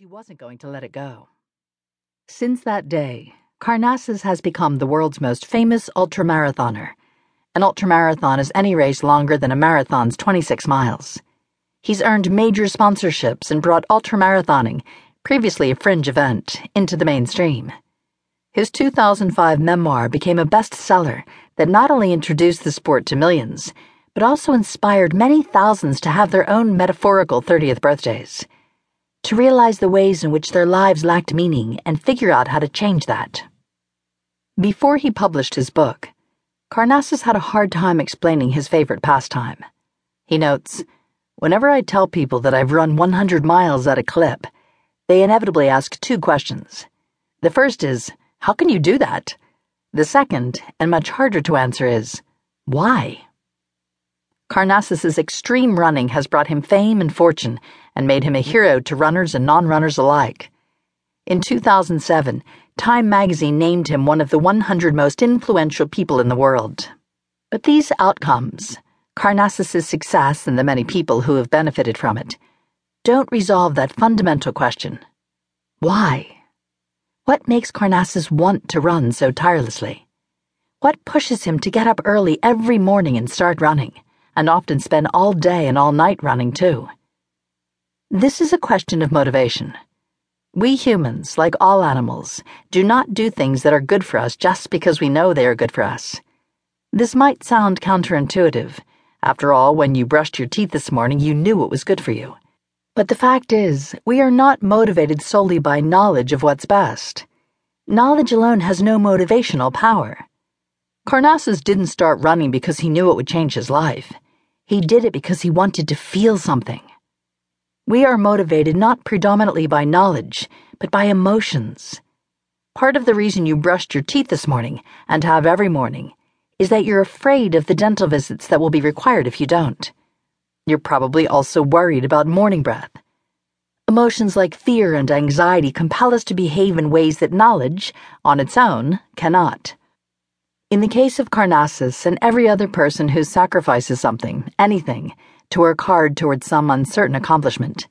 he wasn't going to let it go. Since that day, Karnazes has become the world's most famous ultramarathoner. An ultramarathon is any race longer than a marathon's 26 miles. He's earned major sponsorships and brought ultramarathoning, previously a fringe event, into the mainstream. His 2005 memoir became a bestseller that not only introduced the sport to millions, but also inspired many thousands to have their own metaphorical 30th birthdays to realize the ways in which their lives lacked meaning and figure out how to change that. Before he published his book, Karnazes had a hard time explaining his favorite pastime. He notes, Whenever I tell people that I've run 100 miles at a clip, they inevitably ask two questions. The first is, How can you do that? The second, and much harder to answer, is, Why? Karnazes' extreme running has brought him fame and fortune and made him a hero to runners and non runners alike. In 2007, Time magazine named him one of the 100 most influential people in the world. But these outcomes, Karnazes' success and the many people who have benefited from it, don't resolve that fundamental question why? What makes Karnazes want to run so tirelessly? What pushes him to get up early every morning and start running? and often spend all day and all night running too. This is a question of motivation. We humans, like all animals, do not do things that are good for us just because we know they are good for us. This might sound counterintuitive. After all, when you brushed your teeth this morning, you knew it was good for you. But the fact is, we are not motivated solely by knowledge of what's best. Knowledge alone has no motivational power. Karnazes didn't start running because he knew it would change his life. He did it because he wanted to feel something. We are motivated not predominantly by knowledge, but by emotions. Part of the reason you brushed your teeth this morning, and have every morning, is that you're afraid of the dental visits that will be required if you don't. You're probably also worried about morning breath. Emotions like fear and anxiety compel us to behave in ways that knowledge, on its own, cannot. In the case of Karnazes and every other person who sacrifices something, anything, to work hard towards some uncertain accomplishment,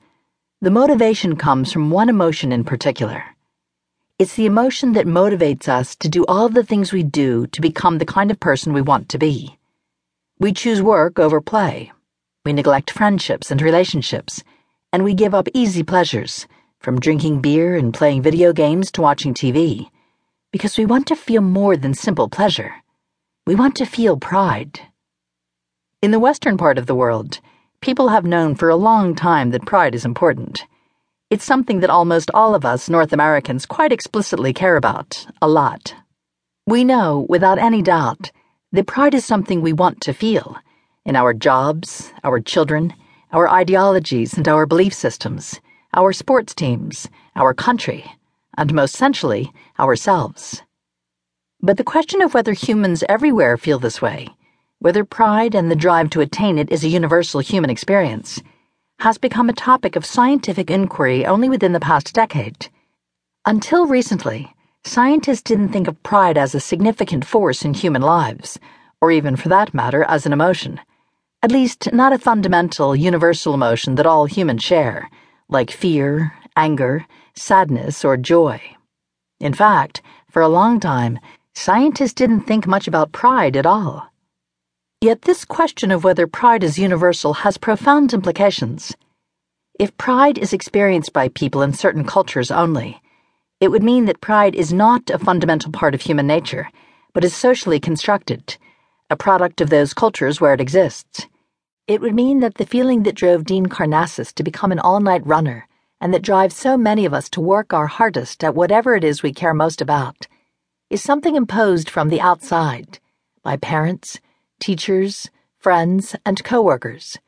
the motivation comes from one emotion in particular. It's the emotion that motivates us to do all the things we do to become the kind of person we want to be. We choose work over play. We neglect friendships and relationships, and we give up easy pleasures, from drinking beer and playing video games to watching TV because we want to feel more than simple pleasure. We want to feel pride. In the western part of the world, people have known for a long time that pride is important. It's something that almost all of us North Americans quite explicitly care about, a lot. We know, without any doubt, that pride is something we want to feel in our jobs, our children, our ideologies and our belief systems, our sports teams, our country and most essentially, ourselves. But the question of whether humans everywhere feel this way, whether pride and the drive to attain it is a universal human experience, has become a topic of scientific inquiry only within the past decade. Until recently, scientists didn't think of pride as a significant force in human lives, or even for that matter, as an emotion. At least, not a fundamental, universal emotion that all humans share, like fear, anger, sadness, or joy. In fact, for a long time, scientists didn't think much about pride at all. Yet this question of whether pride is universal has profound implications. If pride is experienced by people in certain cultures only, it would mean that pride is not a fundamental part of human nature, but is socially constructed, a product of those cultures where it exists. It would mean that the feeling that drove Dean Karnazes to become an all night runner and that drives so many of us to work our hardest at whatever it is we care most about is something imposed from the outside by parents, teachers, friends, and coworkers,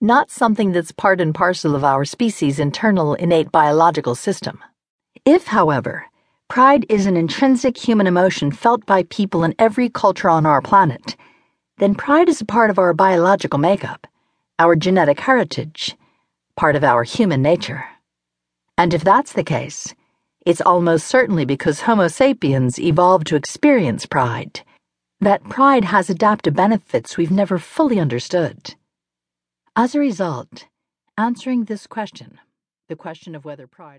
not something that's part and parcel of our species' internal innate biological system. If, however, pride is an intrinsic human emotion felt by people in every culture on our planet, then pride is a part of our biological makeup, our genetic heritage, part of our human nature. And if that's the case, it's almost certainly because Homo sapiens evolved to experience pride. That pride has adaptive benefits we've never fully understood. As a result, answering this question, the question of whether pride